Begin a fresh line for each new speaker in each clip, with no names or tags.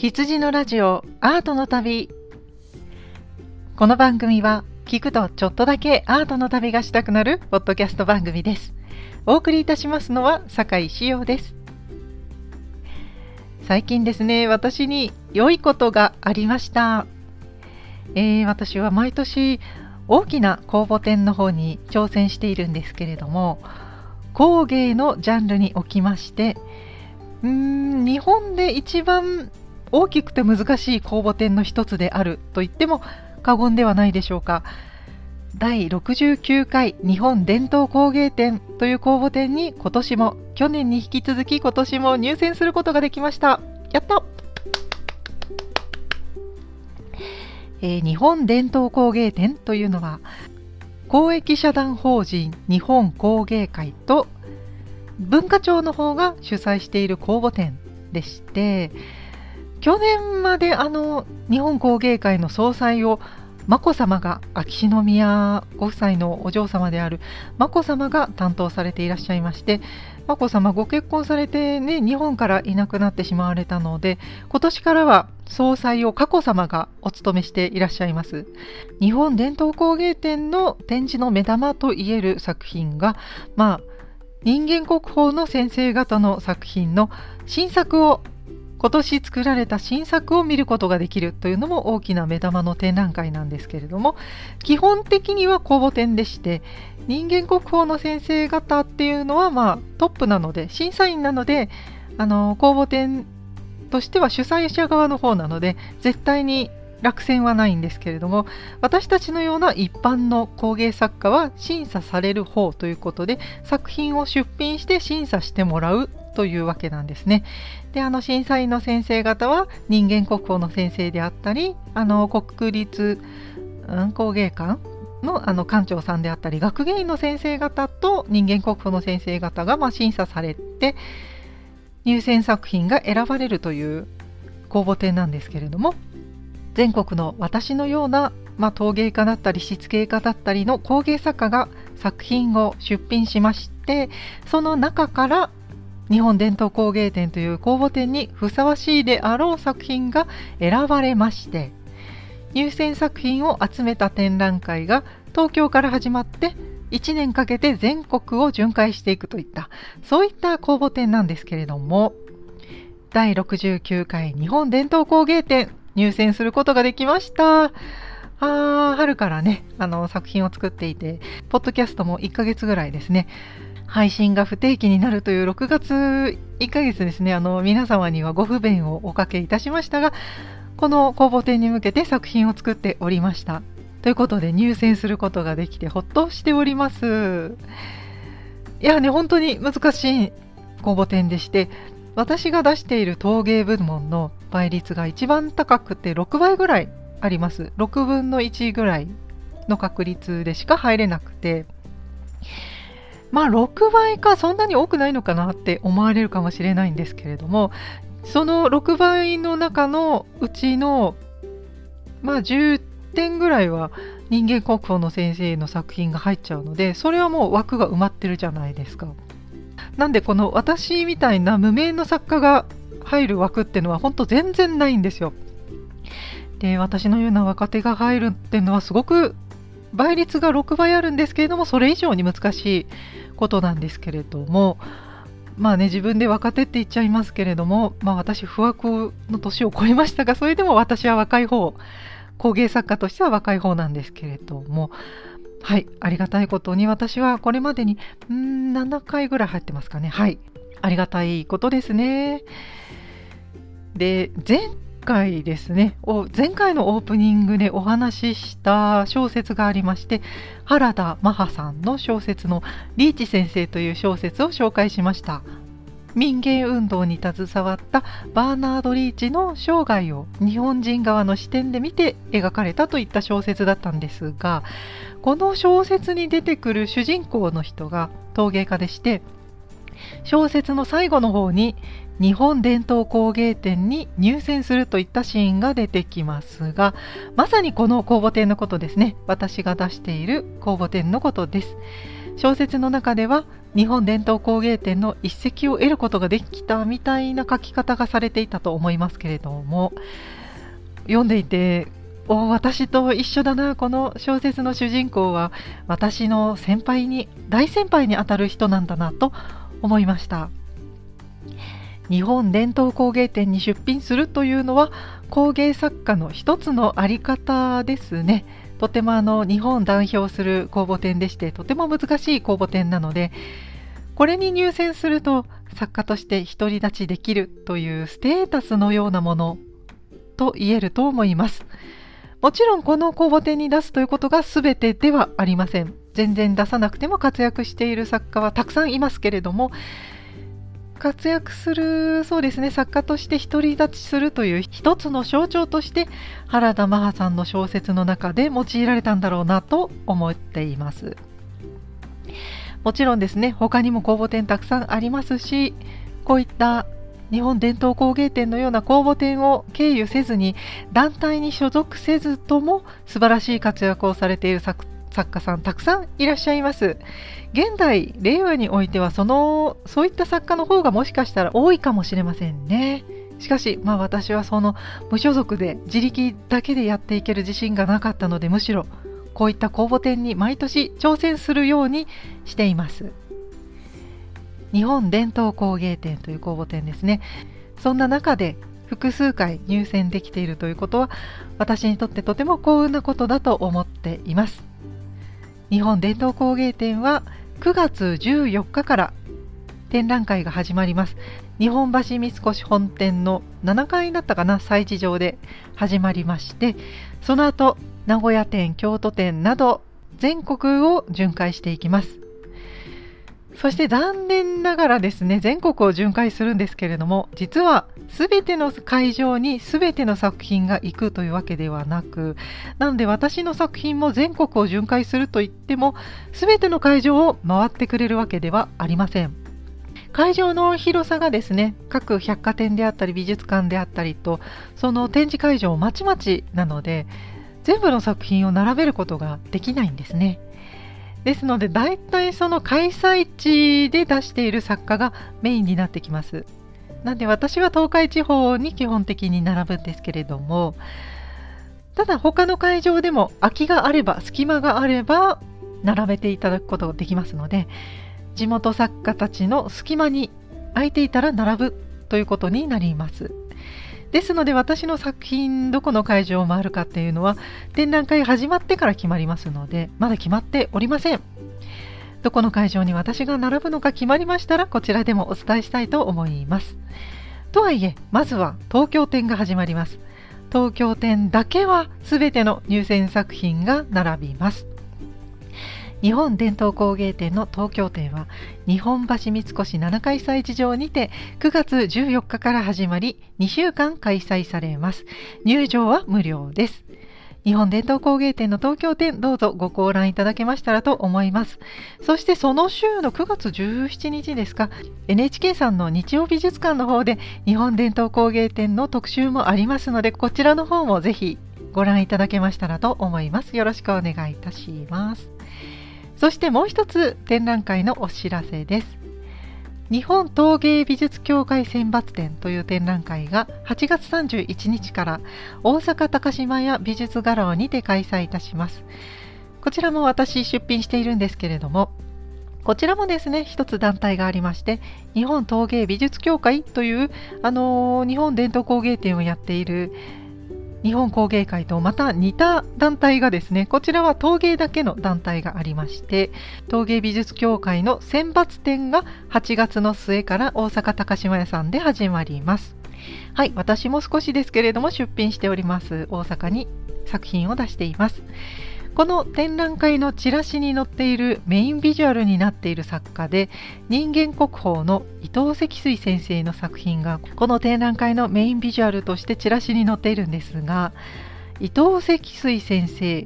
羊のラジオアートの旅。この番組は聞くとちょっとだけアートの旅がしたくなるポッドキャスト番組です。お送りいたしますのは酒井志陽です。最近ですね私に良いことがありました、えー、私は毎年大きな公募展の方に挑戦しているんですけれども工芸のジャンルにおきましてうーん日本で一番大きくて難しい公募展の一つであると言っても過言ではないでしょうか。第69回日本伝統工芸展という公募展に今年も去年に引き続き今年も入選することができました。やった。えー、日本伝統工芸展というのは公益社団法人日本工芸会と文化庁の方が主催している公募展でして去年まであの日本工芸会の総裁を眞子さまが秋篠宮ご夫妻のお嬢様である眞子さまが担当されていらっしゃいまして眞子さまご結婚されてね日本からいなくなってしまわれたので今年からは総裁を佳子さまがお務めしていらっしゃいます。日本伝統工芸展の展示の目玉といえる作品がまあ人間国宝の先生方の作品の新作を今年作られた新作を見ることができるというのも大きな目玉の展覧会なんですけれども基本的には公募展でして人間国宝の先生方っていうのはまあトップなので審査員なのであの公募展としては主催者側の方なので絶対に落選はないんですけれども私たちのような一般の工芸作家は審査される方ということで作品を出品して審査してもらうというわけなんですね。であの審査員の先生方は人間国宝の先生であったりあの国立、うん、工芸館のあの館長さんであったり学芸員の先生方と人間国宝の先生方がま審査されて入選作品が選ばれるという公募展なんですけれども全国の私のような、まあ、陶芸家だったり漆芸家だったりの工芸作家が作品を出品しましてその中から日本伝統工芸展という公募展にふさわしいであろう作品が選ばれまして入選作品を集めた展覧会が東京から始まって1年かけて全国を巡回していくといったそういった公募展なんですけれども第69回日本伝統工芸展入選することができました。あ春からねあの作品を作っていてポッドキャストも1ヶ月ぐらいですね配信が不定期になるという6月1ヶ月ですね。あの皆様にはご不便をおかけいたしましたがこの公募展に向けて作品を作っておりました。ということで入選することができてほっとしております。いやね本当に難しい公募展でして私が出している陶芸部門の倍率が一番高くて6倍ぐらいあります。6分の1ぐらいの確率でしか入れなくてまあ6倍かそんなに多くないのかなって思われるかもしれないんですけれどもその6倍の中のうちのまあ10点ぐらいは人間国宝の先生の作品が入っちゃうのでそれはもう枠が埋まってるじゃないですか。なんでこの私みたいな無名の作家が入る枠っていうのは本当全然ないんですよ。で私のような若手が入るっていうのはすごく倍率が6倍あるんですけれどもそれ以上に難しいことなんですけれどもまあね自分で若手って言っちゃいますけれどもまあ私不惑の年を超えましたがそれでも私は若い方工芸作家としては若い方なんですけれどもはい、ありがたいことに私はこれまでにん7回ぐらい入ってますかね。はい、ありがたいことですね。で、前回ですね、前回のオープニングでお話しした小説がありまして、原田マハさんの小説のリーチ先生という小説を紹介しました。民芸運動に携わったバーナード・リーチの生涯を日本人側の視点で見て描かれたといった小説だったんですがこの小説に出てくる主人公の人が陶芸家でして小説の最後の方に日本伝統工芸展に入選するといったシーンが出てきますがまさにこの公募展のことですね。私が出している公募展のことです。小説の中では日本伝統工芸展の一石を得ることができたみたいな書き方がされていたと思いますけれども読んでいてお私と一緒だなこの小説の主人公は私の先輩に大先輩にあたる人なんだなと思いました。日本伝統工芸展に出品するというのは工芸作家の一つの在り方ですね。とてもあの日本を代表する公募展でしてとても難しい公募展なのでこれに入選すると作家として独り立ちできるというステータスのようなものと言えると思います。もちろんこの公募展に出すということが全てではありません。全然出さなくても活躍している作家はたくさんいますけれども活躍するそうですね作家として独り立ちするという一つの象徴として原田マハさんの小説の中で用いられたんだろうなと思っています。もちろんですね他にも公募展たくさんありますしこういった日本伝統工芸展のような公募展を経由せずに団体に所属せずとも素晴らしい活躍をされている作作家さんたくさんいらっしゃいます。現代令和においてはそのそういった作家の方がもしかしたら多いかもしれませんね。しかしまあ私はその無所属で自力だけでやっていける自信がなかったのでむしろこういった公募展に毎年挑戦するようにしています。日本伝統工芸展という公募展ですね。そんな中で複数回入選できているということは私にとってとても幸運なことだと思っています。日本伝統工芸展は9月14日から展覧会が始まります。日本橋三越本店の7階だったかな催事場で始まりましてその後名古屋店京都店など全国を巡回していきます。そして残念ながらですね全国を巡回するんですけれども実は全ての会場に全ての作品が行くというわけではなくなので私の作品も全国を巡回するといっても全ての会場を回ってくれるわけではありません会場の広さがですね各百貨店であったり美術館であったりとその展示会場まちまちなので全部の作品を並べることができないんですねですので大体その開催地で出している作家がメインになってきます。なんで私は東海地方に基本的に並ぶんですけれどもただ他の会場でも空きがあれば隙間があれば並べていただくことができますので地元作家たちの隙間に空いていたら並ぶということになります。ですので私の作品どこの会場を回るかっていうのは展覧会始まってから決まりますのでまだ決まっておりませんどこの会場に私が並ぶのか決まりましたらこちらでもお伝えしたいと思います。とはいえまずは東京展が始まります。東京展だけは全ての入選作品が並びます。日本伝統工芸展の東京展は日本橋三越7階催事場にて9月14日から始まり2週間開催されます。入場は無料です。日本伝統工芸展の東京展どうぞご観覧いただけましたらと思います。そしてその週の9月17日ですか NHK さんの日曜美術館の方で日本伝統工芸展の特集もありますのでこちらの方もぜひご覧いただけましたらと思います。よろしくお願いいたします。そしてもう一つ展覧会のお知らせです。日本陶芸美術協会選抜展という展覧会が8月31日から大阪高島屋美術画廊にて開催いたします。こちらも私出品しているんですけれども、こちらもですね、一つ団体がありまして、日本陶芸美術協会という、あのー、日本伝統工芸展をやっている日本工芸会とまた似た団体がですねこちらは陶芸だけの団体がありまして陶芸美術協会の選抜展が8月の末から大阪高島屋さんで始まります。はい私も少しですけれども出品しております大阪に作品を出しています。この展覧会のチラシに載っているメインビジュアルになっている作家で人間国宝の伊藤積水先生の作品がこの展覧会のメインビジュアルとしてチラシに載っているんですが伊藤積水先生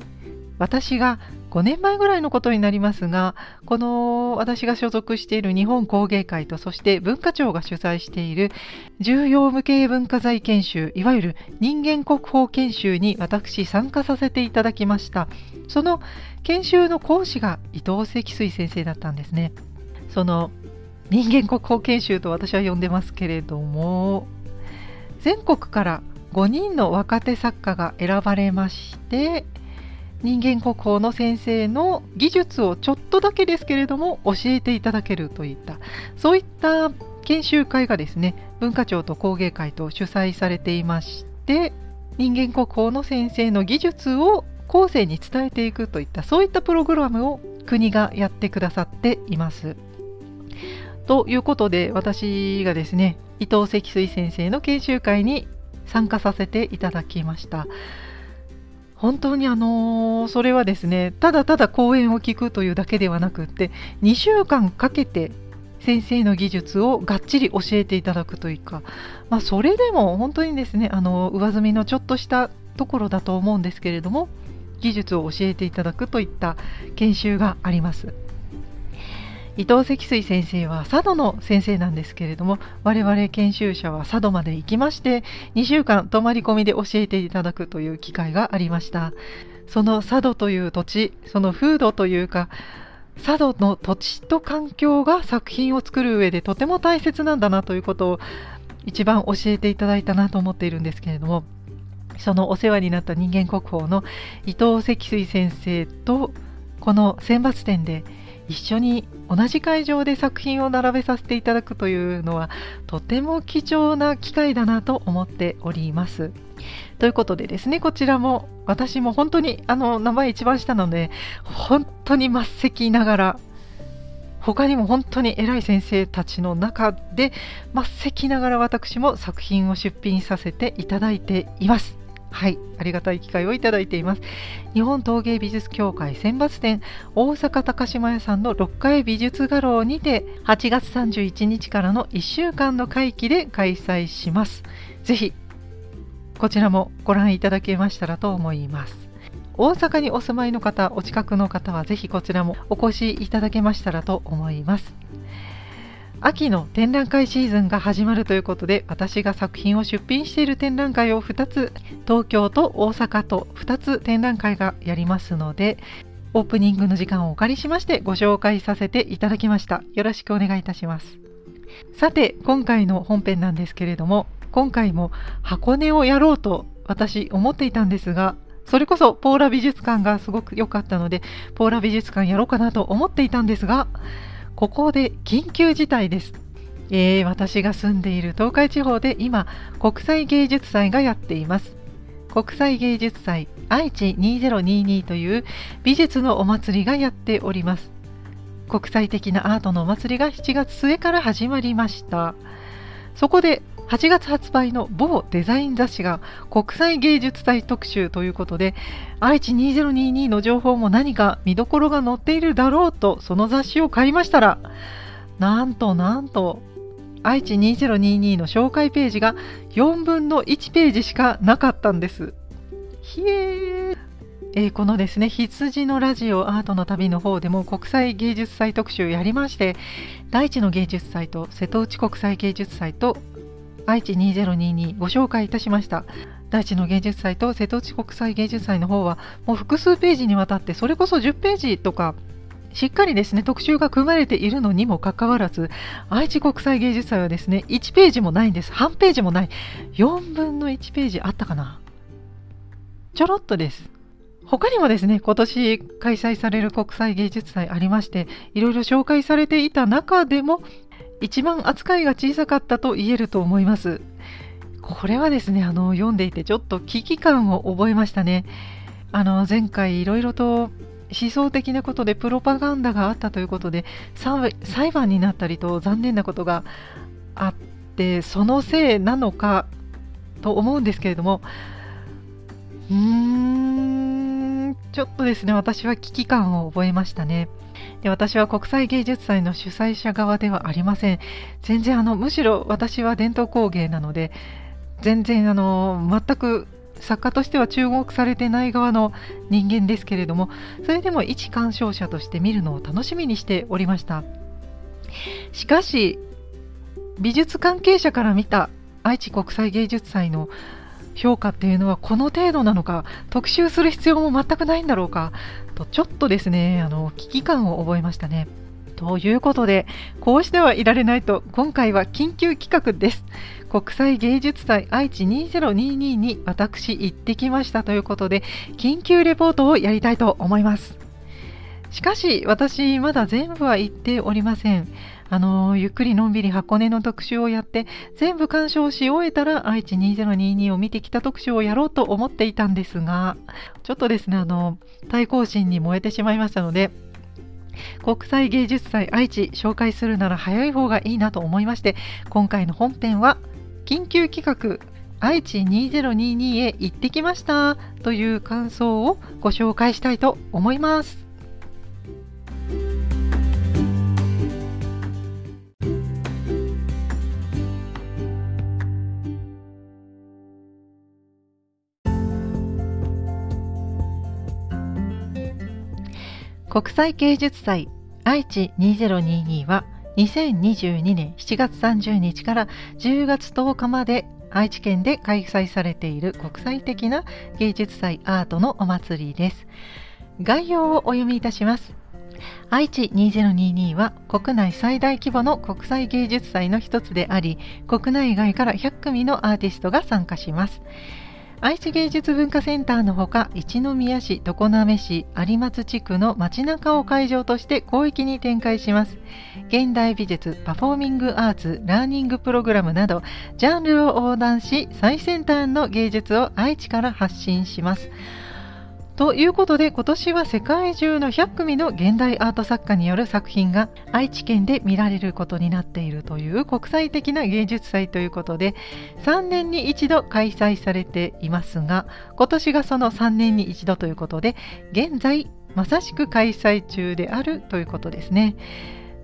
私が5年前ぐらいのことになりますがこの私が所属している日本工芸会とそして文化庁が主催している重要無形文化財研修いわゆる人間国宝研修に私参加させていただきました。その研修の講師が伊藤積水先生だったんですね。その人間国宝研修と私は呼んでますけれども全国から5人の若手作家が選ばれまして人間国宝の先生の技術をちょっとだけですけれども教えていただけるといったそういった研修会がですね文化庁と工芸会と主催されていまして人間国宝の先生の技術を後世に伝えていくといったそういったプログラムを国がやってくださっています。ということで私がですね伊藤積水先生の研修会に参加させていただきました。本当にあのー、それはですねただただ講演を聞くというだけではなくって2週間かけて先生の技術をがっちり教えていただくというか、まあ、それでも本当にですねあの上積みのちょっとしたところだと思うんですけれども技術を教えていただくといった研修があります。伊藤積水先生は佐渡の先生なんですけれども我々研修者は佐渡まで行きまして2週間泊まり込みで教えていただくという機会がありましたその佐渡という土地その風土というか佐渡の土地と環境が作品を作る上でとても大切なんだなということを一番教えていただいたなと思っているんですけれどもそのお世話になった人間国宝の伊藤積水先生とこの選抜展で一緒に同じ会場で作品を並べさせていただくというのはとても貴重な機会だなと思っております。ということでですねこちらも私も本当にあの名前一番下なので本当に末席ながら他にも本当に偉い先生たちの中で末席ながら私も作品を出品させていただいています。はい、ありがたい機会をいただいています。日本陶芸美術協会選抜展大阪高島屋さんの6階美術画廊にて8月31日からの1週間の会期で開催します。ぜひこちらもご覧いただけましたらと思います。大阪にお住まいの方、お近くの方はぜひこちらもお越しいただけましたらと思います。秋の展覧会シーズンが始まるということで私が作品を出品している展覧会を2つ東京と大阪と2つ展覧会がやりますのでオープニングの時間をお借りしましてご紹介させていただきました。よろしくお願いいたします。さて今回の本編なんですけれども今回も箱根をやろうと私思っていたんですがそれこそポーラ美術館がすごく良かったのでポーラ美術館やろうかなと思っていたんですがここで緊急事態です。えー、私が住んでいる東海地方で今、国際芸術祭がやっています。国際芸術祭愛知2022という美術のお祭りがやっております。国際的なアートのお祭りが7月末から始まりました。そこで8月発売の某デザイン雑誌が国際芸術祭特集ということで愛知2022の情報も何か見どころが載っているだろうとその雑誌を買いましたらなんとなんと愛知2022の紹介ページが4分の1ページしかなかったんです。ひえーえー、このですね羊のラジオアートの旅の方でも国際芸術祭特集やりまして第一の芸術祭と瀬戸内国際芸術祭と愛知2022ご紹介いたしました。第一の芸術祭と瀬戸内国際芸術祭の方はもう複数ページにわたってそれこそ10ページとかしっかりですね特集が組まれているのにもかかわらず愛知国際芸術祭はですね1ページもないんです。半ページもない。4分の1ページあったかな。ちょろっとです。他にもですね今年開催される国際芸術祭ありましていろいろ紹介されていた中でも一番扱いが小さかったと言えると思います。これはですね、あの読んでいてちょっと危機感を覚えましたね。あの前回いろいろと思想的なことでプロパガンダがあったということで裁判になったりと残念なことがあってそのせいなのかと思うんですけれどもうーんちょっとですね私は危機感を覚えましたね。で私は国際芸術祭の主催者側ではありません全然あのむしろ私は伝統工芸なので全然あの全く作家としては注目されてない側の人間ですけれどもそれでも一鑑賞者として見るのを楽しみにしておりましたしかし美術関係者から見た愛知国際芸術祭の評価っていうのはこの程度なのか特集する必要も全くないんだろうかとちょっとですねあの危機感を覚えましたねということで、こうしてはいられないと、今回は緊急企画です。国際芸術祭愛知2022に私行ってきましたということで、緊急レポートをやりたいと思います。しかし、私まだ全部は行っておりません。あのゆっくりのんびり箱根の特集をやって全部鑑賞し終えたら愛知2022を見てきた特集をやろうと思っていたんですがちょっとですねあの対抗心に燃えてしまいましたので国際芸術祭愛知紹介するなら早い方がいいなと思いまして今回の本編は緊急企画愛知2022へ行ってきましたという感想をご紹介したいと思います。国際芸術祭愛知2022は2022年7月30日から10月10日まで愛知県で開催されている国際的な芸術祭アートのお祭りです。概要をお読みいたします。愛知2022は国内最大規模の国際芸術祭の一つであり、国内外から100組のアーティストが参加します。愛知芸術文化センターのほか一宮市常滑市有松地区の街中を会場として広域に展開します。現代美術パフォーミングアーツラーニングプログラムなどジャンルを横断し最先端の芸術を愛知から発信します。ということで今年は世界中の100組の現代アート作家による作品が愛知県で見られることになっているという国際的な芸術祭ということで3年に一度開催されていますが今年がその3年に一度ということで現在まさしく開催中であるということですね。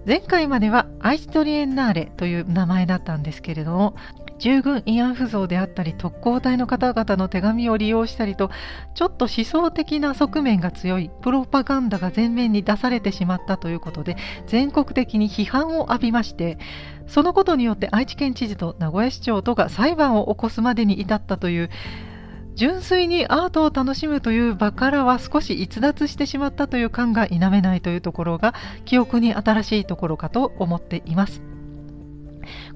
前回まではアイストリエンナーレという名前だったんですけれども従軍慰安婦像であったり特攻隊の方々の手紙を利用したりとちょっと思想的な側面が強いプロパガンダが前面に出されてしまったということで全国的に批判を浴びましてそのことによって愛知県知事と名古屋市長とが裁判を起こすまでに至ったという純粋にアートを楽しむという場からは少し逸脱してしまったという感が否めないというところが記憶に新しいところかと思っています。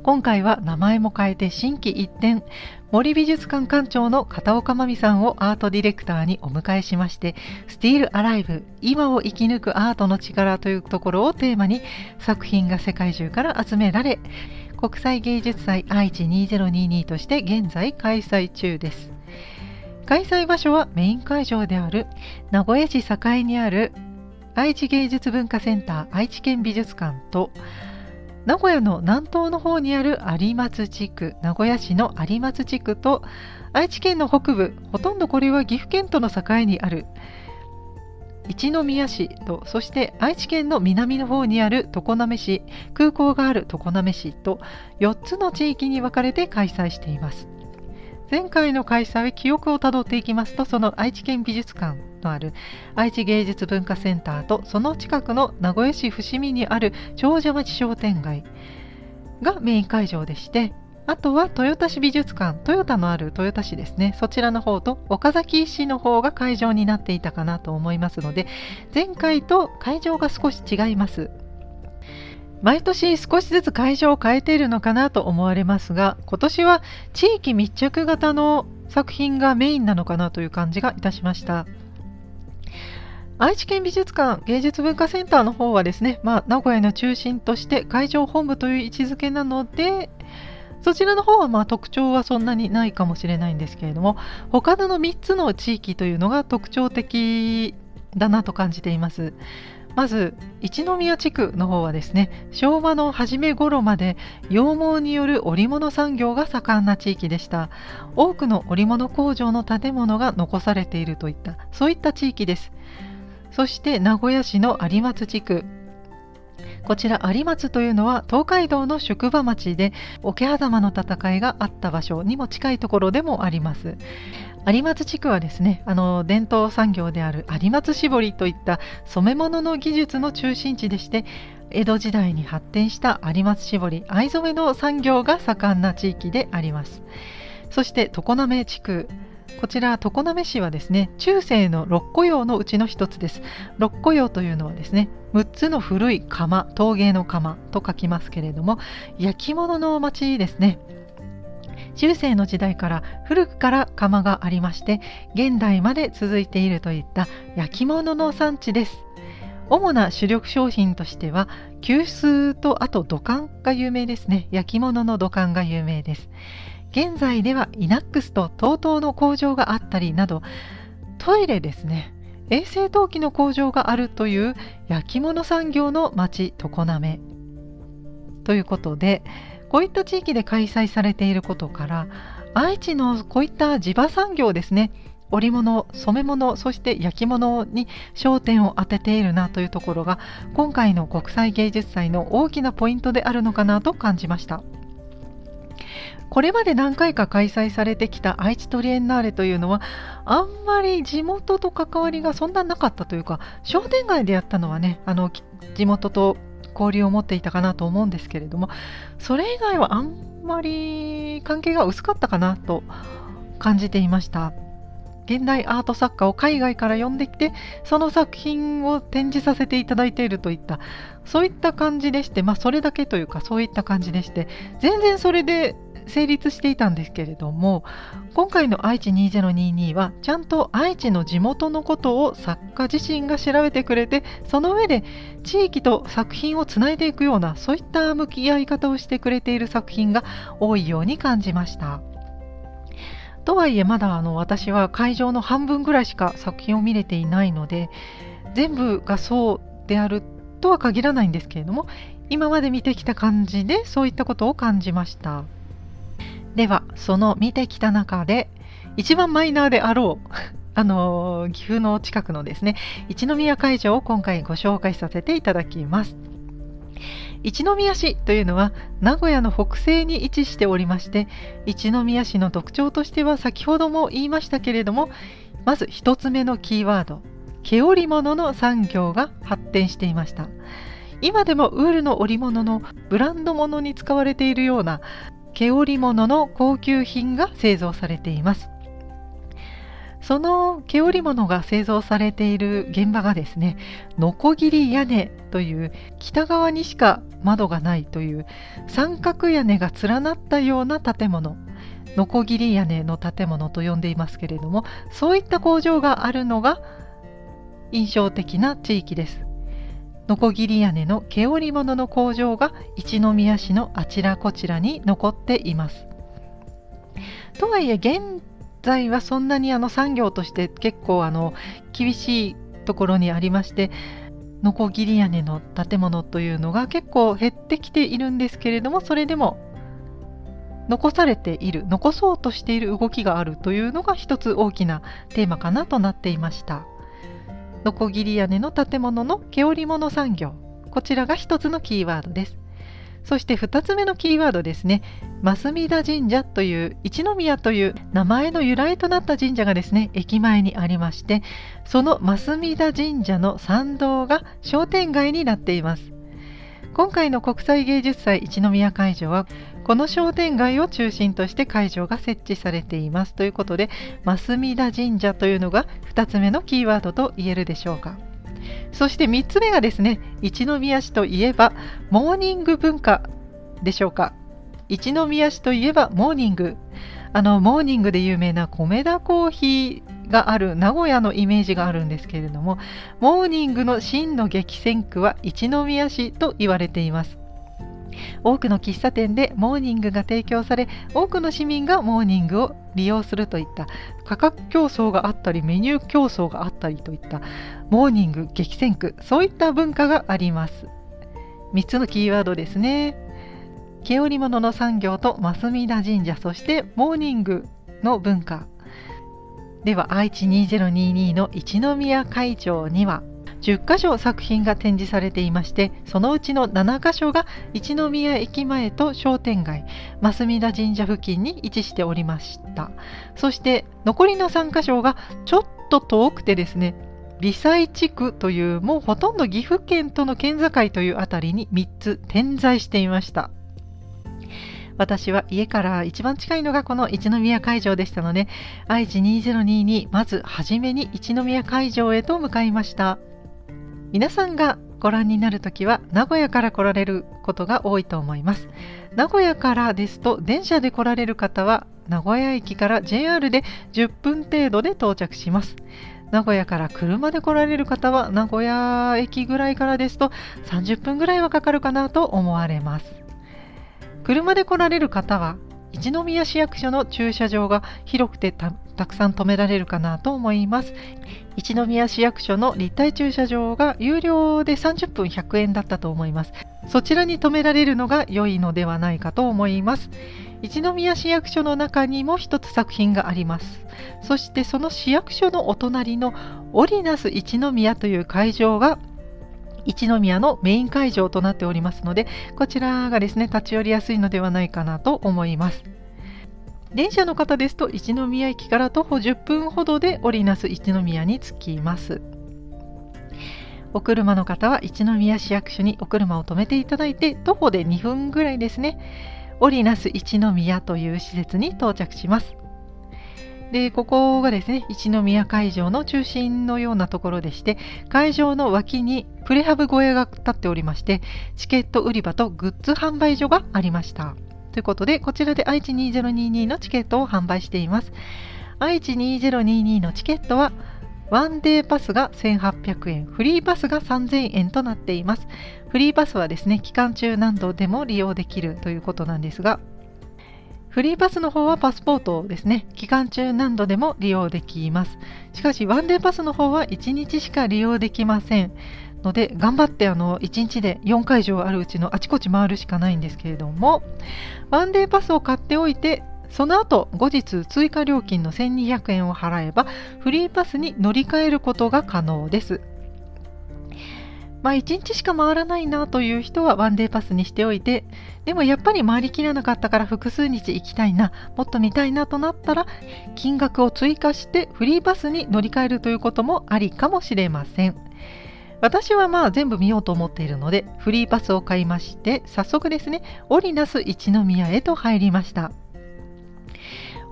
今回は名前も変えて新規一転森美術館館長の片岡真美さんをアートディレクターにお迎えしまして「スティール・アライブ今を生き抜くアートの力」というところをテーマに作品が世界中から集められ国際芸術祭愛知2022として現在開催中です。開催場所はメイン会場である名古屋市栄にある愛知芸術文化センター愛知県美術館と名古屋の南東の方にある有松地区名古屋市の有松地区と愛知県の北部ほとんどこれは岐阜県との境にある一宮市とそして愛知県の南の方にある常滑市空港がある常滑市と4つの地域に分かれて開催しています。前回の開催記憶をたどっていきますとその愛知県美術館のある愛知芸術文化センターとその近くの名古屋市伏見にある長者町商店街がメイン会場でしてあとは豊田市美術館トヨタのある豊田市ですね。そちらの方と岡崎市の方が会場になっていたかなと思いますので前回と会場が少し違います。毎年少しずつ会場を変えているのかなと思われますが今年は地域密着型の作品がメインなのかなという感じがいたしました。愛知県美術館芸術文化センターの方はですね、まあ、名古屋の中心として会場本部という位置づけなのでそちらの方はまあ特徴はそんなにないかもしれないんですけれども他の3つの地域というのが特徴的だなと感じています。まず一宮地区の方はですね昭和の初め頃まで羊毛による織物産業が盛んな地域でした。多くの織物工場の建物が残されているといったそういった地域です。そして名古屋市の有松地区。こちら有松というのは東海道の宿場町で桶狭間の戦いがあった場所にも近いところでもあります。有松地区はですねあの伝統産業である有松絞りといった染め物の技術の中心地でして江戸時代に発展した有松絞り藍染めの産業が盛んな地域であります。そして常滑地区。こちら常滑市はですね中世の六古窯のうちの一つです。六古窯というのはですね6つの古い窯陶芸の窯と書きますけれども焼き物の町ですね。中世の時代から古くから窯がありまして現代まで続いているといった焼き物の産地です。主な主力商品としては急須とあと土管が有名ですね。焼き物の土管が有名です。現在ではイナックスと TOTO の工場があったりなどトイレですね。衛生陶器の工場があるという焼き物産業の町常滑。ということでこういった地域で開催されていることから愛知のこういった地場産業ですね織物染め物そして焼き物に焦点を当てているなというところが今回の国際芸術祭の大きなポイントであるのかなと感じました。これまで何回か開催されてきた愛知トリエンナーレというのはあんまり地元と関わりがそんななかったというか商店街でやったのはねあの地元と交流を持っていたかなと思うんですけれどもそれ以外はあんまり関係が薄かったかなと感じていました。現代アート作家を海外から呼んできてその作品を展示させていただいているといったそういった感じでしてまあそれだけというかそういった感じでして全然それで成立していたんですけれども今回の愛知2022はちゃんと愛知の地元のことを作家自身が調べてくれてその上で地域と作品をつないでいくようなそういった向き合い方をしてくれている作品が多いように感じました。とはいえまだあの私は会場の半分ぐらいしか作品を見れていないので全部がそうであるとは限らないんですけれども今まで見てきた感じでそういったことを感じました。ではその見てきた中で一番マイナーであろう あの岐阜の近くのですね一宮会場を今回ご紹介させていただきます。一宮市というのは名古屋の北西に位置しておりまして一宮市の特徴としては先ほども言いましたけれどもまず1つ目のキーワード毛織物の産業が発展していました。今でもウールの織物のブランド物に使われているような毛織物の高級品が製造されています。その毛織物が製造されている現場がですねノコギリ屋根という北側にしか窓がないという三角屋根が連なったような建物。ノコギリ屋根の建物と呼んでいますけれどもそういった工場があるのが印象的な地域です。ノコギリ屋根の毛織物の工場が一宮市のあちらこちらに残っています。とはいえ現在はそんなにあの産業として結構あの厳しいところにありましてノコギリ屋根の建物というのが結構減ってきているんですけれどもそれでも残されている残そうとしている動きがあるというのが一つ大きなテーマかなとなっていました。ノコギリ屋根の建物の毛織物産業。こちらが一つのキーワードです。そして2つ目のキーワードですね。増見田神社という一宮という名前の由来となった神社がですね駅前にありましてその増見田神社の参道が商店街になっています。今回の国際芸術祭一宮会場はこの商店街を中心として会場が設置されていますということで増田神社というのが2つ目のキーワードと言えるでしょうか。そして3つ目がですね一宮市といえばモーニング文化でしょうか。一宮市といえばモーニング。あのモーニングで有名なコメダコーヒーがある名古屋のイメージがあるんですけれどもモーニングの真の激戦区は一宮市と言われています。多くの喫茶店でモーニングが提供され多くの市民がモーニングを利用するといった。価格競争があったりメニュー競争があったりといった。モーニング激戦区。そういった文化があります。3つのキーワードですね。毛織物の産業と増田神社。そしてモーニングの文化。では愛知2022の一宮会場には10箇所作品が展示されていましてそのうちの7箇所が一宮駅前と商店街増田神社付近に位置しておりました。そして残りの3箇所がちょっと遠くてですね理災地区というもうほとんど岐阜県との県境というあたりに3つ点在していました。私は家から一番近いのがこの一宮会場でしたので愛知2022まず初めに一宮会場へと向かいました。皆さんがご覧になるときは名古屋から来られることが多いと思います。名古屋からですと電車で来られる方は名古屋駅から JR で10分程度で到着します。名古屋から車で来られる方は名古屋駅ぐらいからですと30分ぐらいはかかるかなと思われます。車で来られる方は一宮市役所の駐車場が広くてたくさん止められるかなと思います。一宮市役所の立体駐車場が有料で30分100円だったと思います。そちらに止められるのが良いのではないかと思います。一宮市役所の中にも一つ作品があります。そしてその市役所のお隣のオリナス一宮という会場が一宮のメイン会場となっておりますのでこちらがですね立ち寄りやすいのではないかなと思います。電車の方ですと一宮駅から徒歩10分ほどでオリナス一宮に着きます。お車の方は一宮市役所にお車を止めていただいて徒歩で2分ぐらいですね。オリナス一宮という施設に到着します。でここがですね一宮会場の中心のようなところでして会場の脇にプレハブ小屋が立っておりましてチケット売り場とグッズ販売所がありました。ということでこちらで愛知2022のチケットを販売しています愛知2022のチケットはワンデーパスが1800円、フリーパスが3000円となっています。フリーパスはですね、期間中何度でも利用できるということなんですが、フリーパスの方はパスポートですね、期間中何度でも利用できます。しかし、ワンデーパスの方は1日しか利用できません。ので、頑張ってあの1日で4会場あるうちのあちこち回るしかないんですけれども、ワンデーパスを買っておいて、その後後日追加料金の1200円を払えばフリーパスに乗り換えることが可能です。まあ、1日しか回らないなという人はワンデーパスにしておいてでもやっぱり回りきらなかったから複数日行きたいなもっと見たいなとなったら金額を追加してフリーパスに乗り換えるということもありかもしれません私はまあ全部見ようと思っているのでフリーパスを買いまして早速ですねオリナス一宮へと入りました。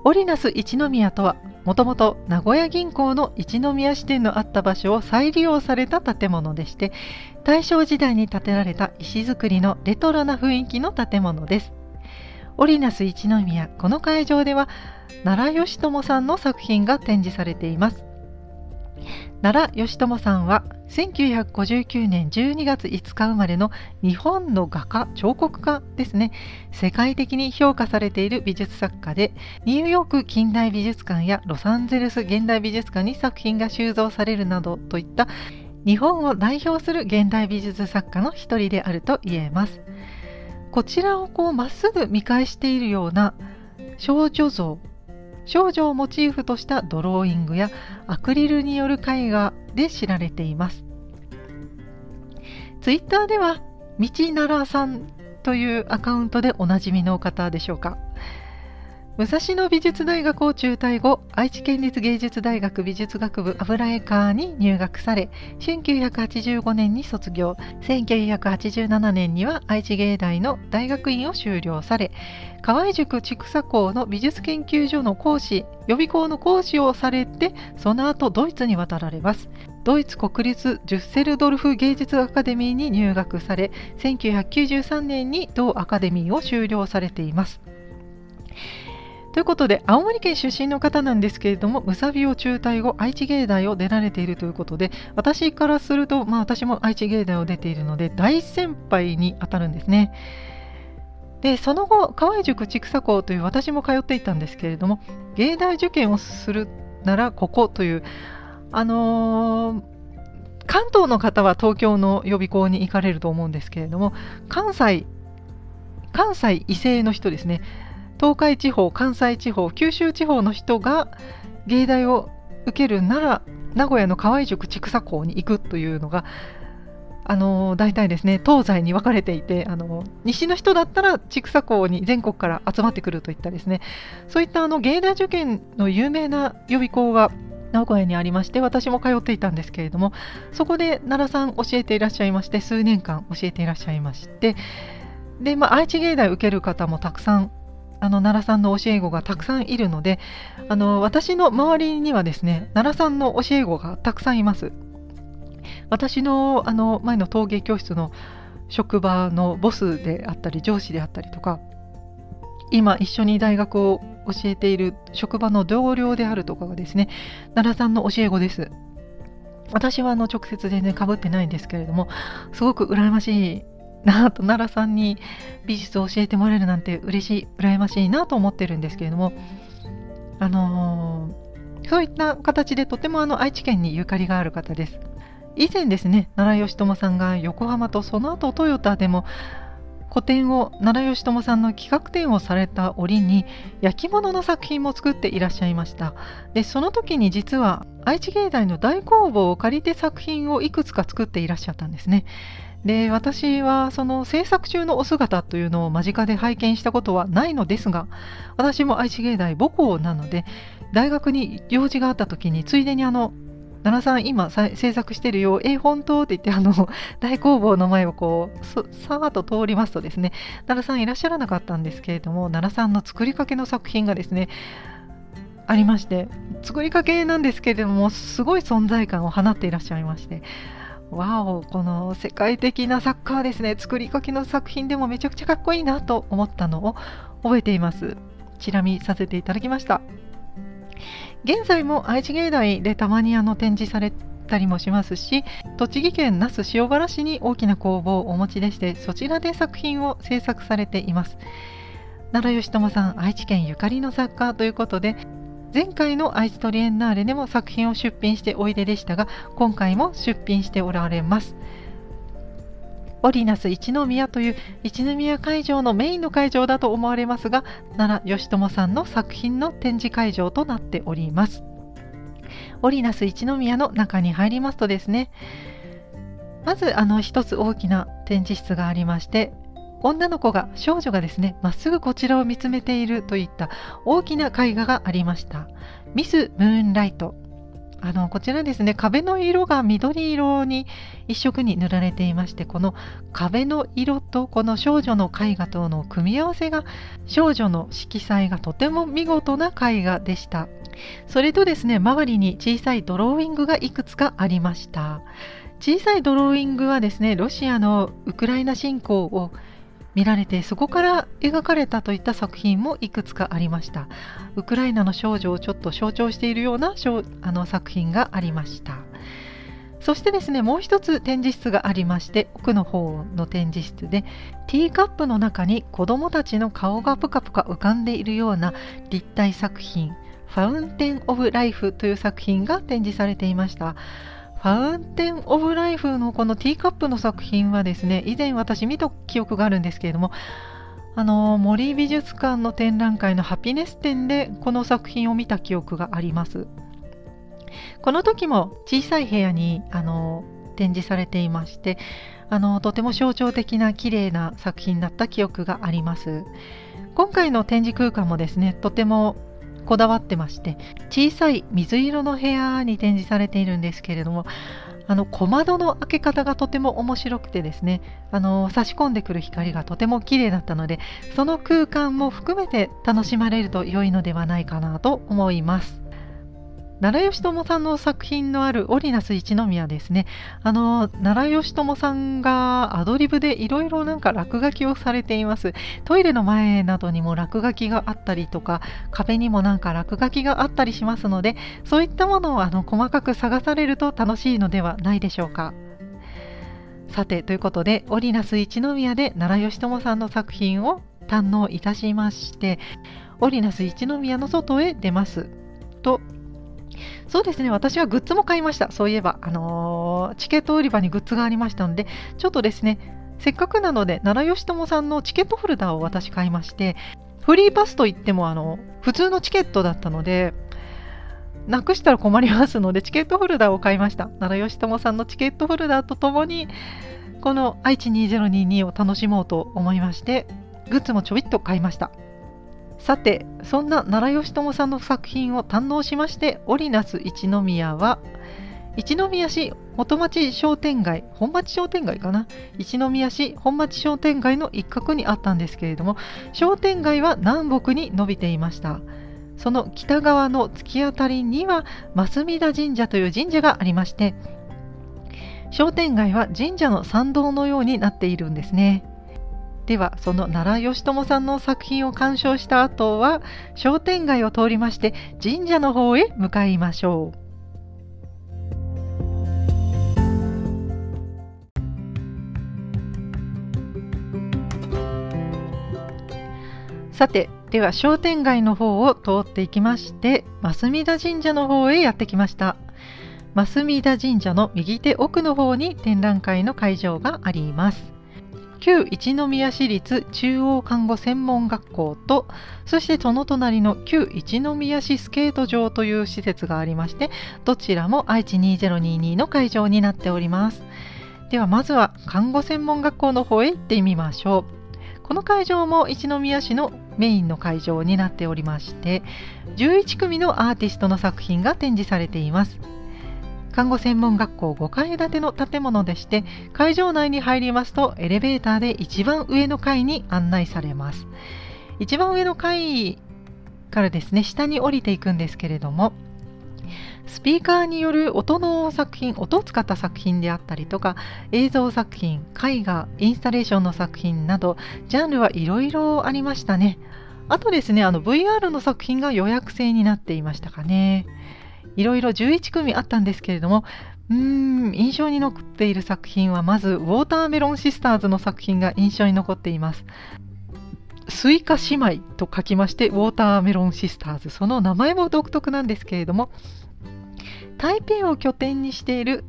オリナス一宮とはもともと名古屋銀行の一宮支店のあった場所を再利用された建物でして大正時代に建てられた石造りのレトロな雰囲気の建物です。オリナス一宮この会場では奈良義朝さんの作品が展示されています。奈良義朝さんは1959年12月5日生まれの日本の画家彫刻家ですね。世界的に評価されている美術作家でニューヨーク近代美術館やロサンゼルス現代美術館に作品が収蔵されるなどといった日本を代表する現代美術作家の一人であると言えます。こちらをこうまっすぐ見返しているような少女像少女をモチーフとしたドローイングやアクリルによる絵画で知られています。ツイッターでは道奈良さんというアカウントでおなじみの方でしょうか。武蔵野美術大学を中退後愛知県立芸術大学美術学部油絵科に入学され1985年に卒業1987年には愛知芸大の大学院を修了され河合塾千種校の美術研究所の講師予備校の講師をされてその後ドイツに渡られます。ドイツ国立ジュッセルドルフ芸術アカデミーに入学され1993年に同アカデミーを修了されています。ということで、青森県出身の方なんですけれども、むさびを中退後、愛知芸大を出られているということで、私からすると、まあ私も愛知芸大を出ているので、大先輩に当たるんですね。で、その後、河合塾筑佐校という私も通っていたんですけれども、芸大受験をするならここという、あのー、関東の方は東京の予備校に行かれると思うんですけれども、関西、関西異性の人ですね、東海地方関西地方九州地方の人が芸大を受けるなら名古屋の河合塾千種校に行くというのがあの大体ですね東西に分かれていてあの西の人だったら千種校に全国から集まってくるといったですねそういったあの芸大受験の有名な予備校が名古屋にありまして私も通っていたんですけれどもそこで奈良さん教えていらっしゃいまして数年間教えていらっしゃいましてで、まあ、愛知芸大受ける方もたくさんあの奈良さんの教え子がたくさんいるのであの私の周りにはですね奈良さんの教え子がたくさんいます。私のあの前の陶芸教室の職場のボスであったり上司であったりとか今一緒に大学を教えている職場の同僚であるとかがですね奈良さんの教え子です。私はあの直接全然かぶってないんですけれどもすごく羨ましいなと奈良さんに美術を教えてもらえるなんて嬉しい羨ましいなと思ってるんですけれどもあのー、そういった形でとてもあの愛知県にゆかりがある方です。以前ですね奈良義朝さんが横浜とその後トヨタでも個展を奈良義朝さんの企画展をされた折に焼き物の作品も作っていらっしゃいました。でその時に実は愛知芸大の大工房を借りて作品をいくつか作っていらっしゃったんですね。で私はその制作中のお姿というのを間近で拝見したことはないのですが私も愛知芸大母校なので大学に用事があった時についでにあの奈良さん今制作してるよえ本当って言ってあの 大工房の前をこうさーっと通りますとですね奈良さんいらっしゃらなかったんですけれども奈良さんの作りかけの作品がですねありまして作りかけなんですけれどもすごい存在感を放っていらっしゃいましてわおこの世界的なサッカーですね。作りかけの作品でもめちゃくちゃかっこいいなと思ったのを覚えています。チラ見させていただきました。現在も愛知芸大でたまにあの展示されたりもしますし栃木県那須塩原市に大きな工房をお持ちでしてそちらで作品を制作されています。奈良義朝さん愛知県ゆかりの作家ということで前回の愛知トリエンナーレでも作品を出品しておいででしたが今回も出品しておられます。オリナス一宮という一宮会場のメインの会場だと思われますが奈良義朝さんの作品の展示会場となっております。オリナス一宮の中に入りますとですねまずあの一つ大きな展示室がありまして女の子が少女がですねまっすぐこちらを見つめているといった大きな絵画がありました。ミス・ムーンライトあのこちらですね壁の色が緑色に一色に塗られていましてこの壁の色とこの少女の絵画との組み合わせが少女の色彩がとても見事な絵画でした。それとですね周りに小さいドローイングがいくつかありました。小さいドローイングはですねロシアのウクライナ侵攻を見られてそこから描かれたといった作品もいくつかありました。ウクライナの少女をちょっと象徴しているようなあの作品がありました。そしてですねもう一つ展示室がありまして奥の方の展示室でティーカップの中に子どもたちの顔がぷかぷか浮かんでいるような立体作品ファウンテン・オブ・ライフという作品が展示されていました。ファウンテン・オブ・ライフのこのティーカップの作品はですね以前私見た記憶があるんですけれどもあの森美術館の展覧会のハピネス展でこの作品を見た記憶があります。この時も小さい部屋にあの展示されていましてあのとても象徴的な綺麗な作品だった記憶があります。今回の展示空間もですねとてもこだわってまして小さい水色の部屋に展示されているんですけれどもあの小窓の開け方がとても面白くてですねあの差し込んでくる光がとても綺麗だったのでその空間も含めて楽しまれると良いのではないかなと思います。奈良義朝さんの作品のあるオリナス一宮ですね。あの奈良義朝さんがアドリブでいろいろなんか落書きをされています。トイレの前などにも落書きがあったりとか壁にもなんか落書きがあったりしますのでそういったものをあの細かく探されると楽しいのではないでしょうか。さてということでオリナス一宮で奈良義朝さんの作品を堪能いたしましてオリナス一宮の外へ出ます。とそうですね、私はグッズも買いました。そういえば、あのー、チケット売り場にグッズがありましたので、ちょっとですね、せっかくなので、奈良義朝さんのチケットホルダーを私買いまして、フリーパスといっても、あの、普通のチケットだったので、なくしたら困りますので、チケットホルダーを買いました。奈良義朝さんのチケットホルダーとともに、この愛知2022を楽しもうと思いまして、グッズもちょびっと買いました。さてそんな奈良義朝さんの作品を堪能しましてオリナス一宮は一宮市元町商店街本町商店街かな？一宮市本町商店街の一角にあったんですけれども商店街は南北に伸びていました。その北側の突き当たりには増田神社という神社がありまして商店街は神社の参道のようになっているんですね。ではその奈良義朝さんの作品を鑑賞した後は商店街を通りまして神社の方へ向かいましょう。さてでは商店街の方を通っていきまして増田神社の方へやってきました。増田神社の右手奥の方に展覧会の会場があります。旧一宮市立中央看護専門学校とそしてその隣の旧一宮市スケート場という施設がありましてどちらも愛知2022の会場になっております。ではまずは看護専門学校の方へ行ってみましょう。この会場も一宮市のメインの会場になっておりまして11組のアーティストの作品が展示されています。看護専門学校5階建ての建物でして会場内に入りますとエレベーターで一番上の階に案内されます。一番上の階からですね下に降りていくんですけれどもスピーカーによる音の作品音を使った作品であったりとか映像作品絵画インスタレーションの作品などジャンルはいろいろありましたね。あとですねあの VR の作品が予約制になっていましたかね。いろいろ11組あったんですけれどもうーん印象に残っている作品はまずウォーターメロンシスターズの作品が印象に残っています。スイカ姉妹と書きましてウォーターメロンシスターズ。その名前も独特なんですけれども台北を拠点にしている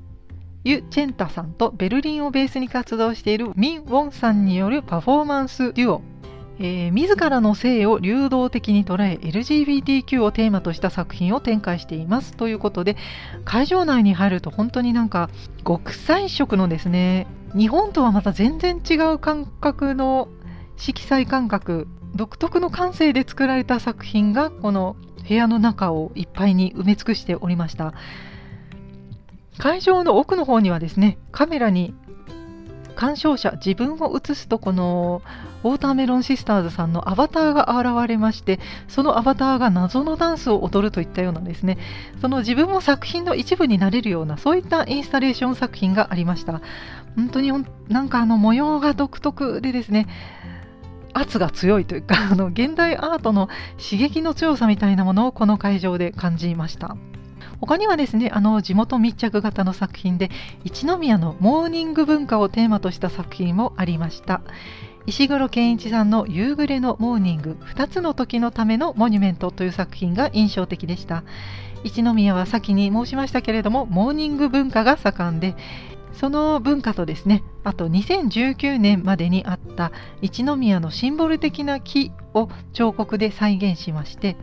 ユ・チェンタさんとベルリンをベースに活動しているミン・ウォンさんによるパフォーマンスデュオ。えー、自らの性を流動的に捉え LGBTQ をテーマとした作品を展開していますということで会場内に入ると本当になんか極彩色のですね日本とはまた全然違う感覚の色彩感覚独特の感性で作られた作品がこの部屋の中をいっぱいに埋め尽くしておりました。会場の奥の方にはですねカメラに鑑賞者自分を映すとこのウォーターメロンシスターズさんのアバターが現れましてそのアバターが謎のダンスを踊るといったようなですね。その自分も作品の一部になれるようなそういったインスタレーション作品がありました。本当になんかあの模様が独特でですね圧が強いというかあの現代アートの刺激の強さみたいなものをこの会場で感じました。他にはですねあの地元密着型の作品で一宮のモーニング文化をテーマとした作品もありました。石黒健一さんの夕暮れのモーニング2つの時のためのモニュメントという作品が印象的でした。一宮は先に申しましたけれどもモーニング文化が盛んでその文化とですねあと2019年までにあった一宮のシンボル的な木を彫刻で再現しまして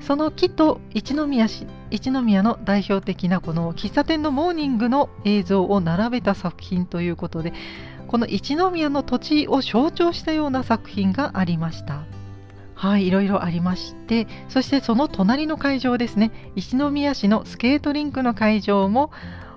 その木と一宮市一宮の代表的なこの喫茶店のモーニングの映像を並べた作品ということでこの一宮の土地を象徴したような作品がありました。はい、いろいろありましてそしてその隣の会場ですね一宮市のスケートリンクの会場も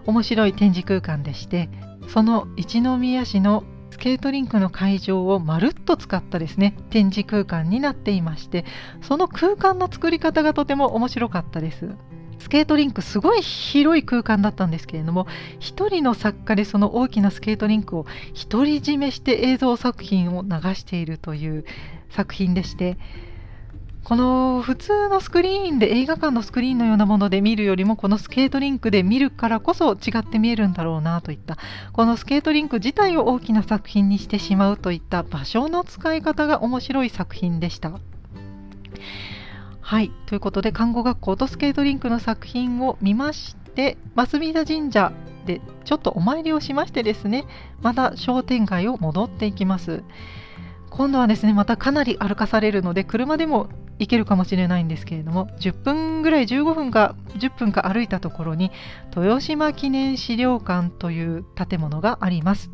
面白い展示空間でしてその一宮市のスケートリンクの会場をまるっと使ったですね展示空間になっていましてその空間の作り方がとても面白かったですスケートリンクすごい広い空間だったんですけれども一人の作家でその大きなスケートリンクを独り占めして映像作品を流しているという作品でしてこの普通のスクリーンで映画館のスクリーンのようなもので見るよりもこのスケートリンクで見るからこそ違って見えるんだろうなといったこのスケートリンク自体を大きな作品にしてしまうといった場所の使い方が面白い作品でした。はいということで看護学校とスケートリンクの作品を見まして増田神社でちょっとお参りをしましてですねまた商店街を戻っていきます。今度はですねまたかなり歩かされるので車でも行けるかもしれないんですけれども10分ぐらい15分か10分か歩いたところに豊島記念資料館という建物があります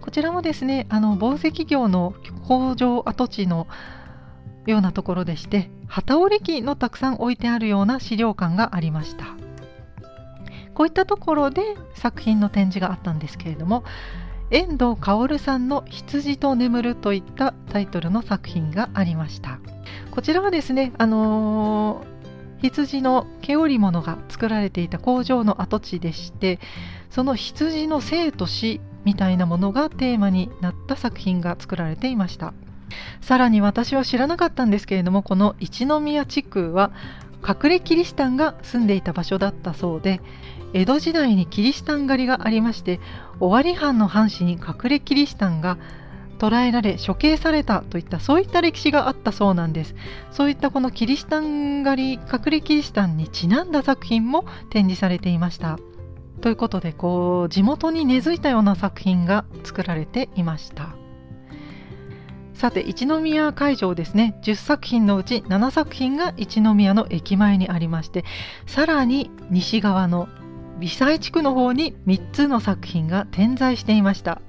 こちらもですねあの紡績業の工場跡地のようなところでして機織り機のたくさん置いてあるような資料館がありましたこういったところで作品の展示があったんですけれども遠藤薫さんの「羊と眠る」といったタイトルの作品がありましたこちらはですねあのー、羊の毛織物が作られていた工場の跡地でしてその羊の生と死みたいなものがテーマになった作品が作られていましたさらに私は知らなかったんですけれどもこの一宮地区は隠れキリシタンが住んでいた場所だったそうで江戸時代にキリシタン狩りがありまして尾張藩の藩士に隠れキリシタンが捕らえられ処刑されたといったそういった歴史があったそうなんです。そういったこのキリシタン狩り隠れキリシタンにちなんだ作品も展示されていました。ということでこう地元に根付いたような作品が作られていました。さて一宮会場ですね。10作品のうち7作品が一宮の駅前にありましてさらに西側の微細地区の方に3つの作品が点在していました。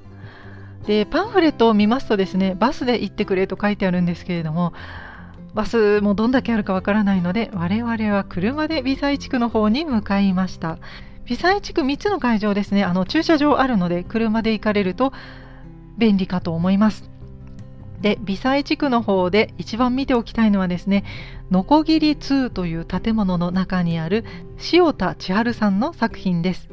でパンフレットを見ますとですねバスで行ってくれと書いてあるんですけれどもバスもどんだけあるかわからないので我々は車で微細地区の方に向かいました。微細地区3つの会場ですね。あの駐車場あるので車で行かれると便利かと思います。で微細地区の方で一番見ておきたいのはですねのこぎり2という建物の中にある塩田千春さんの作品です。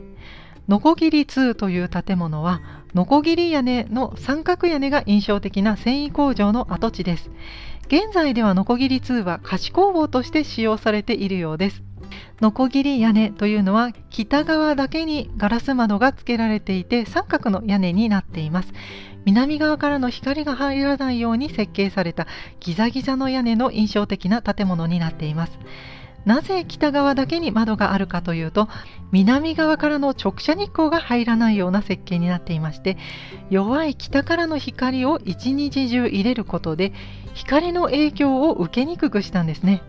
のこぎり2という建物はのこぎり屋根の三角屋根が印象的な繊維工場の跡地です。現在ではのこぎり2は菓子工房として使用されているようです。のこぎり屋根というのは北側だけにガラス窓が付けられていて三角の屋根になっています。南側からの光が入らないように設計されたギザギザの屋根の印象的な建物になっています。なぜ北側だけに窓があるかというと南側からの直射日光が入らないような設計になっていまして弱い北からの光を一日中入れることで光の影響を受けにくくしたんですね。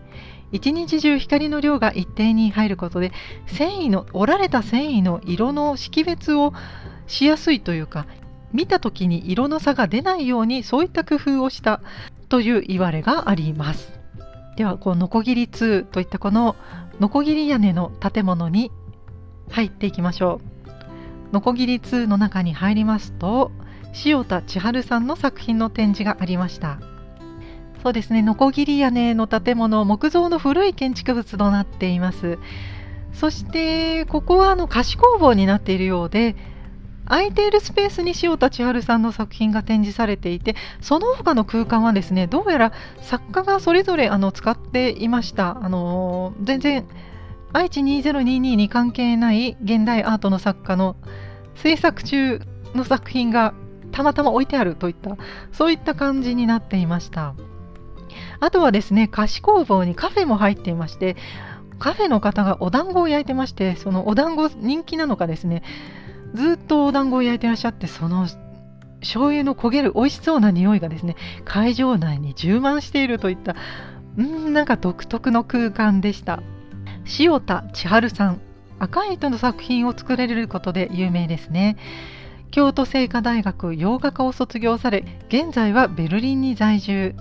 一日中光の量が一定に入ることで繊維の折られた繊維の色の識別をしやすいというか見た時に色の差が出ないようにそういった工夫をしたという言われがあります。ではこうノコギリ2といったこのノコギリ屋根の建物に入っていきましょう。ノコギリ2の中に入りますと塩田千春さんの作品の展示がありました。そうですね。ノコギリ屋根の建物木造の古い建築物となっています。そしてここはあの菓子工房になっているようで空いているスペースに塩田千春さんの作品が展示されていてその他の空間はですねどうやら作家がそれぞれあの使っていました。あの全然愛知2022に関係ない現代アートの作家の制作中の作品がたまたま置いてあるといったそういった感じになっていました。あとはですね菓子工房にカフェも入っていましてカフェの方がお団子を焼いてましてそのお団子人気なのかですねずっとお団子を焼いてらっしゃってその醤油の焦げる美味しそうな匂いがですね会場内に充満しているといったうんなんか独特の空間でした。塩田千春さん赤い糸の作品を作れることで有名ですね。京都精華大学洋画科を卒業され現在はベルリンに在住。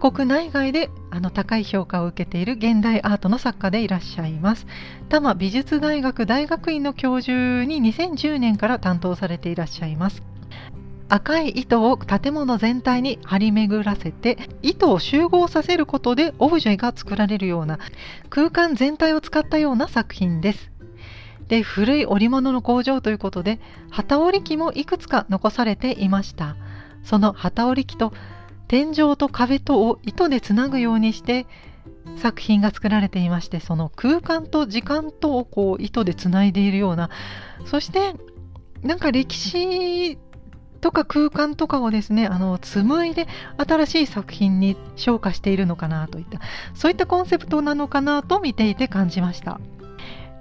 国内外であの高い評価を受けている現代アートの作家でいらっしゃいます。多摩美術大学大学院の教授に2010年から担当されていらっしゃいます。赤い糸を建物全体に張り巡らせて糸を集合させることでオブジェが作られるような空間全体を使ったような作品です。で古い織物の工場ということで機織り機もいくつか残されていました。その機織り機と天井と壁とを糸でつなぐようにして作品が作られていましてその空間と時間とをこう糸でつないでいるようなそしてなんか歴史とか空間とかをですねあの紡いで新しい作品に昇華しているのかなといったそういったコンセプトなのかなと見ていて感じました。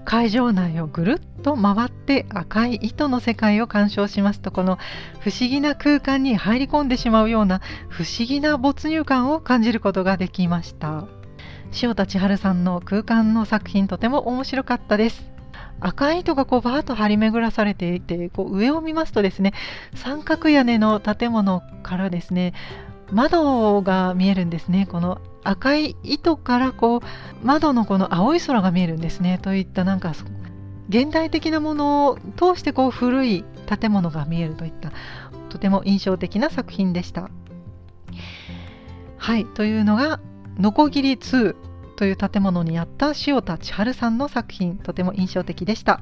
会場内をぐるっと回って赤い糸の世界を鑑賞しますとこの不思議な空間に入り込んでしまうような不思議な没入感を感じることができました。塩田千春さんの空間の作品とても面白かったです。赤い糸がこうバーッと張り巡らされていてこう上を見ますとですね三角屋根の建物からですね窓が見えるんですね。この赤い糸からこう窓のこの青い空が見えるんですねといったなんか現代的なものを通してこう古い建物が見えるといったとても印象的な作品でした。はいというのが「のこぎり2」という建物にあった塩田千春さんの作品とても印象的でした。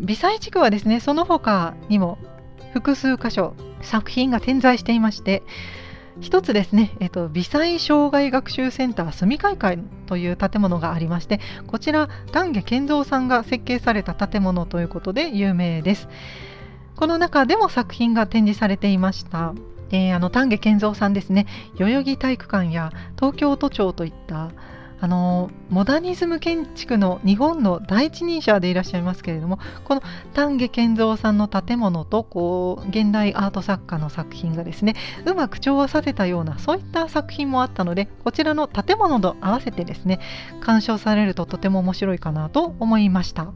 微細地区はですねその他にも複数箇所作品が点在していまして一つですね、えっと、微細障害学習センター住会会という建物がありましてこちら丹下健三さんが設計された建物ということで有名です。この中でも作品が展示されていました。えー、あの丹下健三さんですね。代々木体育館や東京都庁といったあのモダニズム建築の日本の第一人者でいらっしゃいますけれどもこの丹下健三さんの建物とこう現代アート作家の作品がですねうまく調和させたようなそういった作品もあったのでこちらの建物と合わせてですね鑑賞されるととても面白いかなと思いました。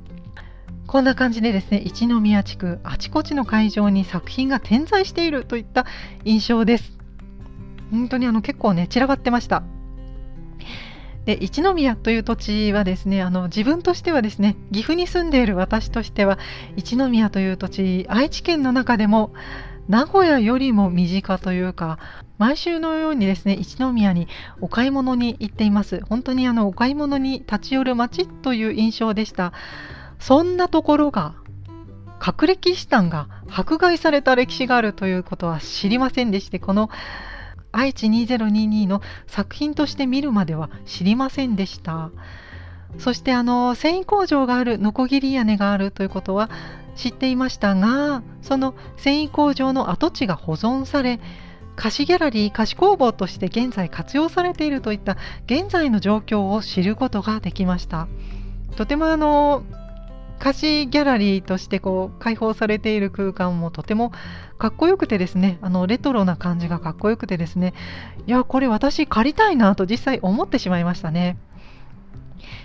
こんな感じでですね一宮地区あちこちの会場に作品が点在しているといった印象です本当にあの結構ね散らばってましたで一宮という土地はですねあの自分としてはですね岐阜に住んでいる私としては一宮という土地愛知県の中でも名古屋よりも身近というか毎週のようにですね一宮にお買い物に行っています。本当にあのお買い物に立ち寄る街という印象でした。そんなところが隠れキシタンが迫害された歴史があるということは知りませんでしてこの愛知2022の作品として見るまでは知りませんでした。そしてあの繊維工場があるノコギリ屋根があるということは知っていましたがその繊維工場の跡地が保存され貸しギャラリー貸し工房として現在活用されているといった現在の状況を知ることができました。とてもあの貸しギャラリーとしてこう開放されている空間もとてもかっこよくてですねあのレトロな感じがかっこよくてですねいやこれ私借りたいなと実際思ってしまいましたね。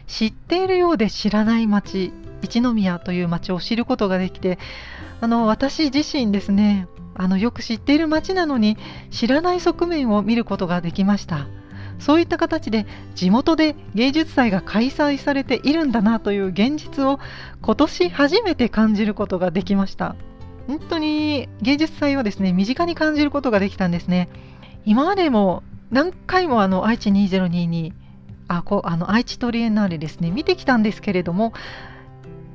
知っているようで知らない町一宮という町を知ることができてあの私自身ですねあのよく知っている町なのに知らない側面を見ることができました。そういった形で地元で芸術祭が開催されているんだなという現実を今年初めて感じることができました。本当に芸術祭をですね身近に感じることができたんですね。今までも何回もあの愛知2022あこあの愛知トリエンナーレですね見てきたんですけれども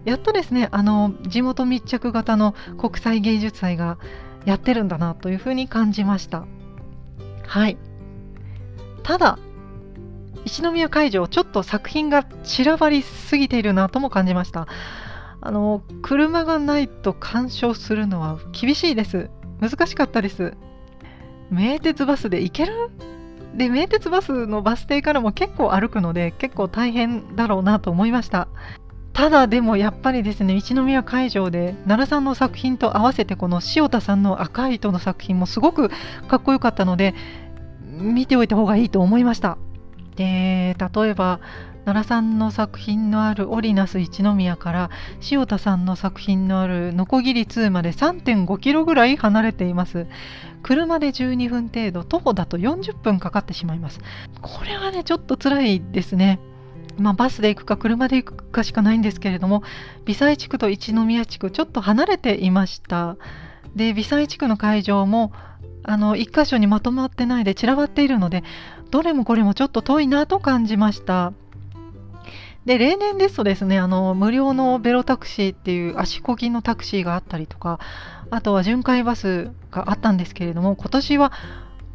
やっとですねあの地元密着型の国際芸術祭がやってるんだなというふうに感じました。はい。ただ一宮会場ちょっと作品が散らばりすぎているなとも感じました。あの車がないと鑑賞するのは厳しいです。難しかったです。名鉄バスで行ける？で名鉄バスのバス停からも結構歩くので結構大変だろうなと思いました。ただでもやっぱりですね一宮会場で奈良さんの作品と合わせてこの塩田さんの赤い糸の作品もすごくかっこよかったので見ておいた方がいいと思いました。で例えば奈良さんの作品のあるオリナス一宮から塩田さんの作品のあるノコギリ2まで3.5キロぐらい離れています。車で12分程度徒歩だと40分かかってしまいます。これはねちょっと辛いですね。まあ、バスで行くか車で行くかしかないんですけれども微細地区と一宮地区ちょっと離れていました。で微細地区の会場もあの1箇所にまとまってないで散らばっているのでどれもこれもちょっと遠いなと感じました。で例年ですとですねあの無料のベロタクシーっていう足こぎのタクシーがあったりとかあとは巡回バスがあったんですけれども今年は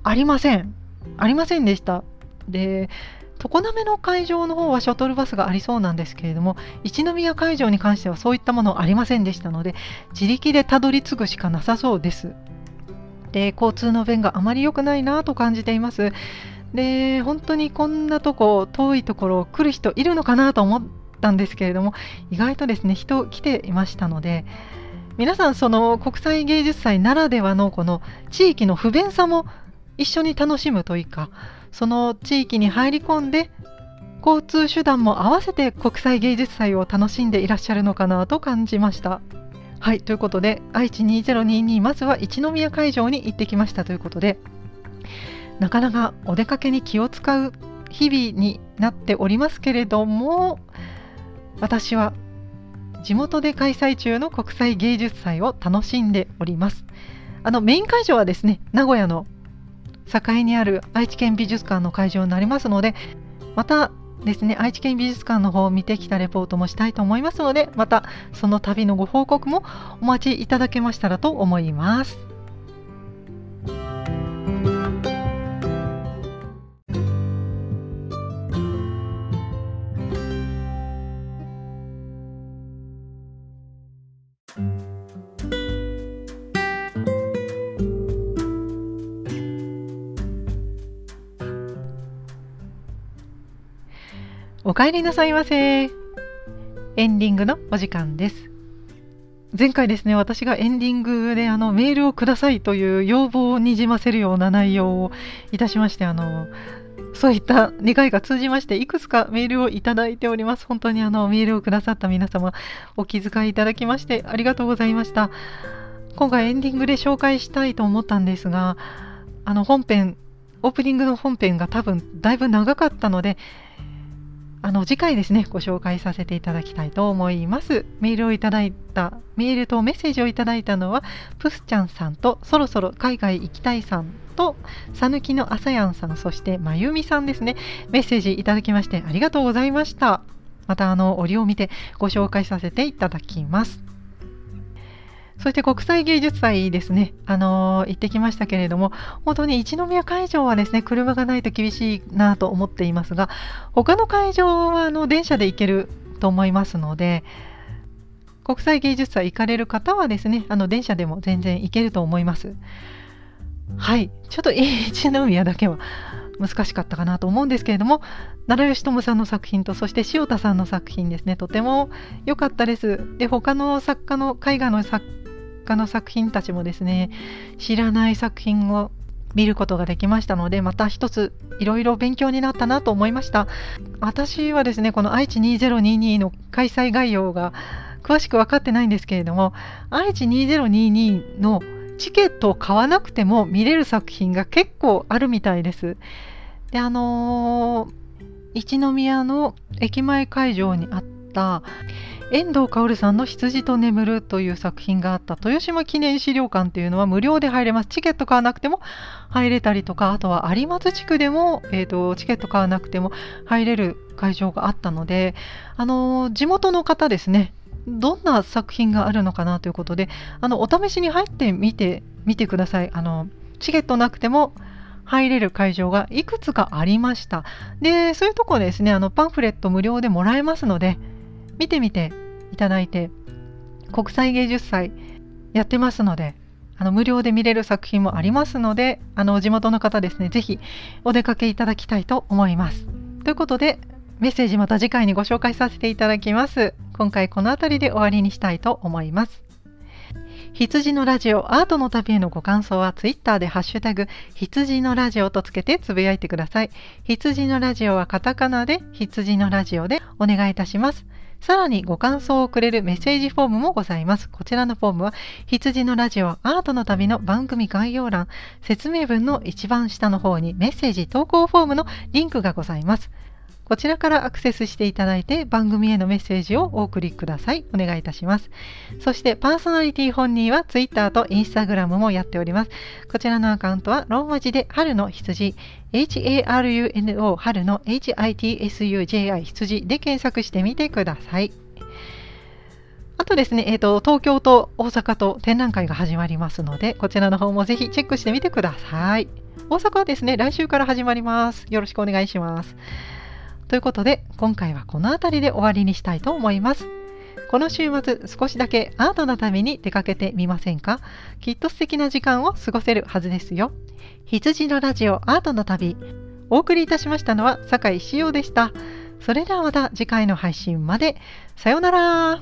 ありません。ありませんでした。で常滑の会場の方はシャトルバスがありそうなんですけれども一宮会場に関してはそういったものありませんでしたので自力でたどり着くしかなさそうです。で交通の便があまり良くないなと感じていますで本当にこんなとこ遠いところ来る人いるのかなと思ったんですけれども意外とですね人来ていましたので皆さんその国際芸術祭ならではのこの地域の不便さも一緒に楽しむというかその地域に入り込んで交通手段も合わせて国際芸術祭を楽しんでいらっしゃるのかなと感じました。はいということで愛知2022まずは一宮会場に行ってきましたということでなかなかお出かけに気を使う日々になっておりますけれども私は地元で開催中の国際芸術祭を楽しんでおります。あのメイン会場はですね名古屋の境にある愛知県美術館の会場になりますのでまたですね愛知県美術館の方を見てきたレポートもしたいと思いますのでまたその旅のご報告もお待ちいただけましたらと思います。お帰りなさいませ。エンディングのお時間です。前回ですね、私がエンディングであのメールをくださいという要望をにじませるような内容をいたしまして、あのそういった願いが通じまして、いくつかメールをいただいております。本当にあのメールをくださった皆様、お気遣いいただきましてありがとうございました。今回エンディングで紹介したいと思ったんですが、あの本編、オープニングの本編が多分だいぶ長かったので、あの次回ですねご紹介させていただきたいと思います。メールをいただいたメールとメッセージをいただいたのはプスちゃんさんとそろそろ海外行きたいさんとさぬきのあさやんさんそしてまゆみさんですね。メッセージいただきましてありがとうございました。またあの折を見てご紹介させていただきます。そして国際芸術祭ですね、あのー、行ってきましたけれども、本当に一宮会場はですね、車がないと厳しいなと思っていますが、他の会場はあの電車で行けると思いますので、国際芸術祭行かれる方はですね、あの電車でも全然行けると思います。はい、ちょっと一宮だけは難しかったかなと思うんですけれども奈良義朝さんの作品とそして塩田さんの作品ですね。とても良かったです。で他の作家の絵画の作家の作品たちもですね知らない作品を見ることができましたのでまた一ついろいろ勉強になったなと思いました。私はですねこの愛知2022の開催概要が詳しく分かってないんですけれども愛知2022のチケットを買わなくても見れる作品が結構あるみたいです。であのー、一宮の駅前会場にあった遠藤薫さんの羊と眠るという作品があった豊島記念資料館というのは無料で入れます。チケット買わなくても入れたりとか、あとは有松地区でも、えーと、チケット買わなくても入れる会場があったので、あの地元の方ですね、どんな作品があるのかなということで、あのお試しに入ってみてみてください。あのチケットなくても入れる会場がいくつかありました。で、そういうとこですね、あのパンフレット無料でもらえますので、見てみていただいて国際芸術祭やってますのであの無料で見れる作品もありますのであの地元の方ですね是非お出かけいただきたいと思います。ということでメッセージまた次回にご紹介させていただきます。今回この辺りで終わりにしたいと思います。羊のラジオアートの旅へのご感想はツイッターでハッシュタグ羊のラジオとつけてつぶやいてください。羊のラジオはカタカナで羊のラジオでお願いいたします。さらにご感想をくれるメッセージフォームもございます。こちらのフォームは、羊のラジオアートの旅の番組概要欄、説明文の一番下の方にメッセージ投稿フォームのリンクがございます。こちらからアクセスしていただいて番組へのメッセージをお送りください。お願いいたします。そしてパーソナリティ本人は Twitter と Instagram もやっております。こちらのアカウントはローマ字で春の羊、HARUNO 春の HITSUJI 羊で検索してみてください。あとですね、えーと、東京と大阪と展覧会が始まりますので、こちらの方もぜひチェックしてみてください。大阪はですね、来週から始まります。よろしくお願いします。ということで今回はこの辺りで終わりにしたいと思います。この週末少しだけアートの旅に出かけてみませんか？きっと素敵な時間を過ごせるはずですよ。羊のラジオアートの旅お送りいたしましたのは坂井しおでした。それではまた次回の配信まで。さようなら。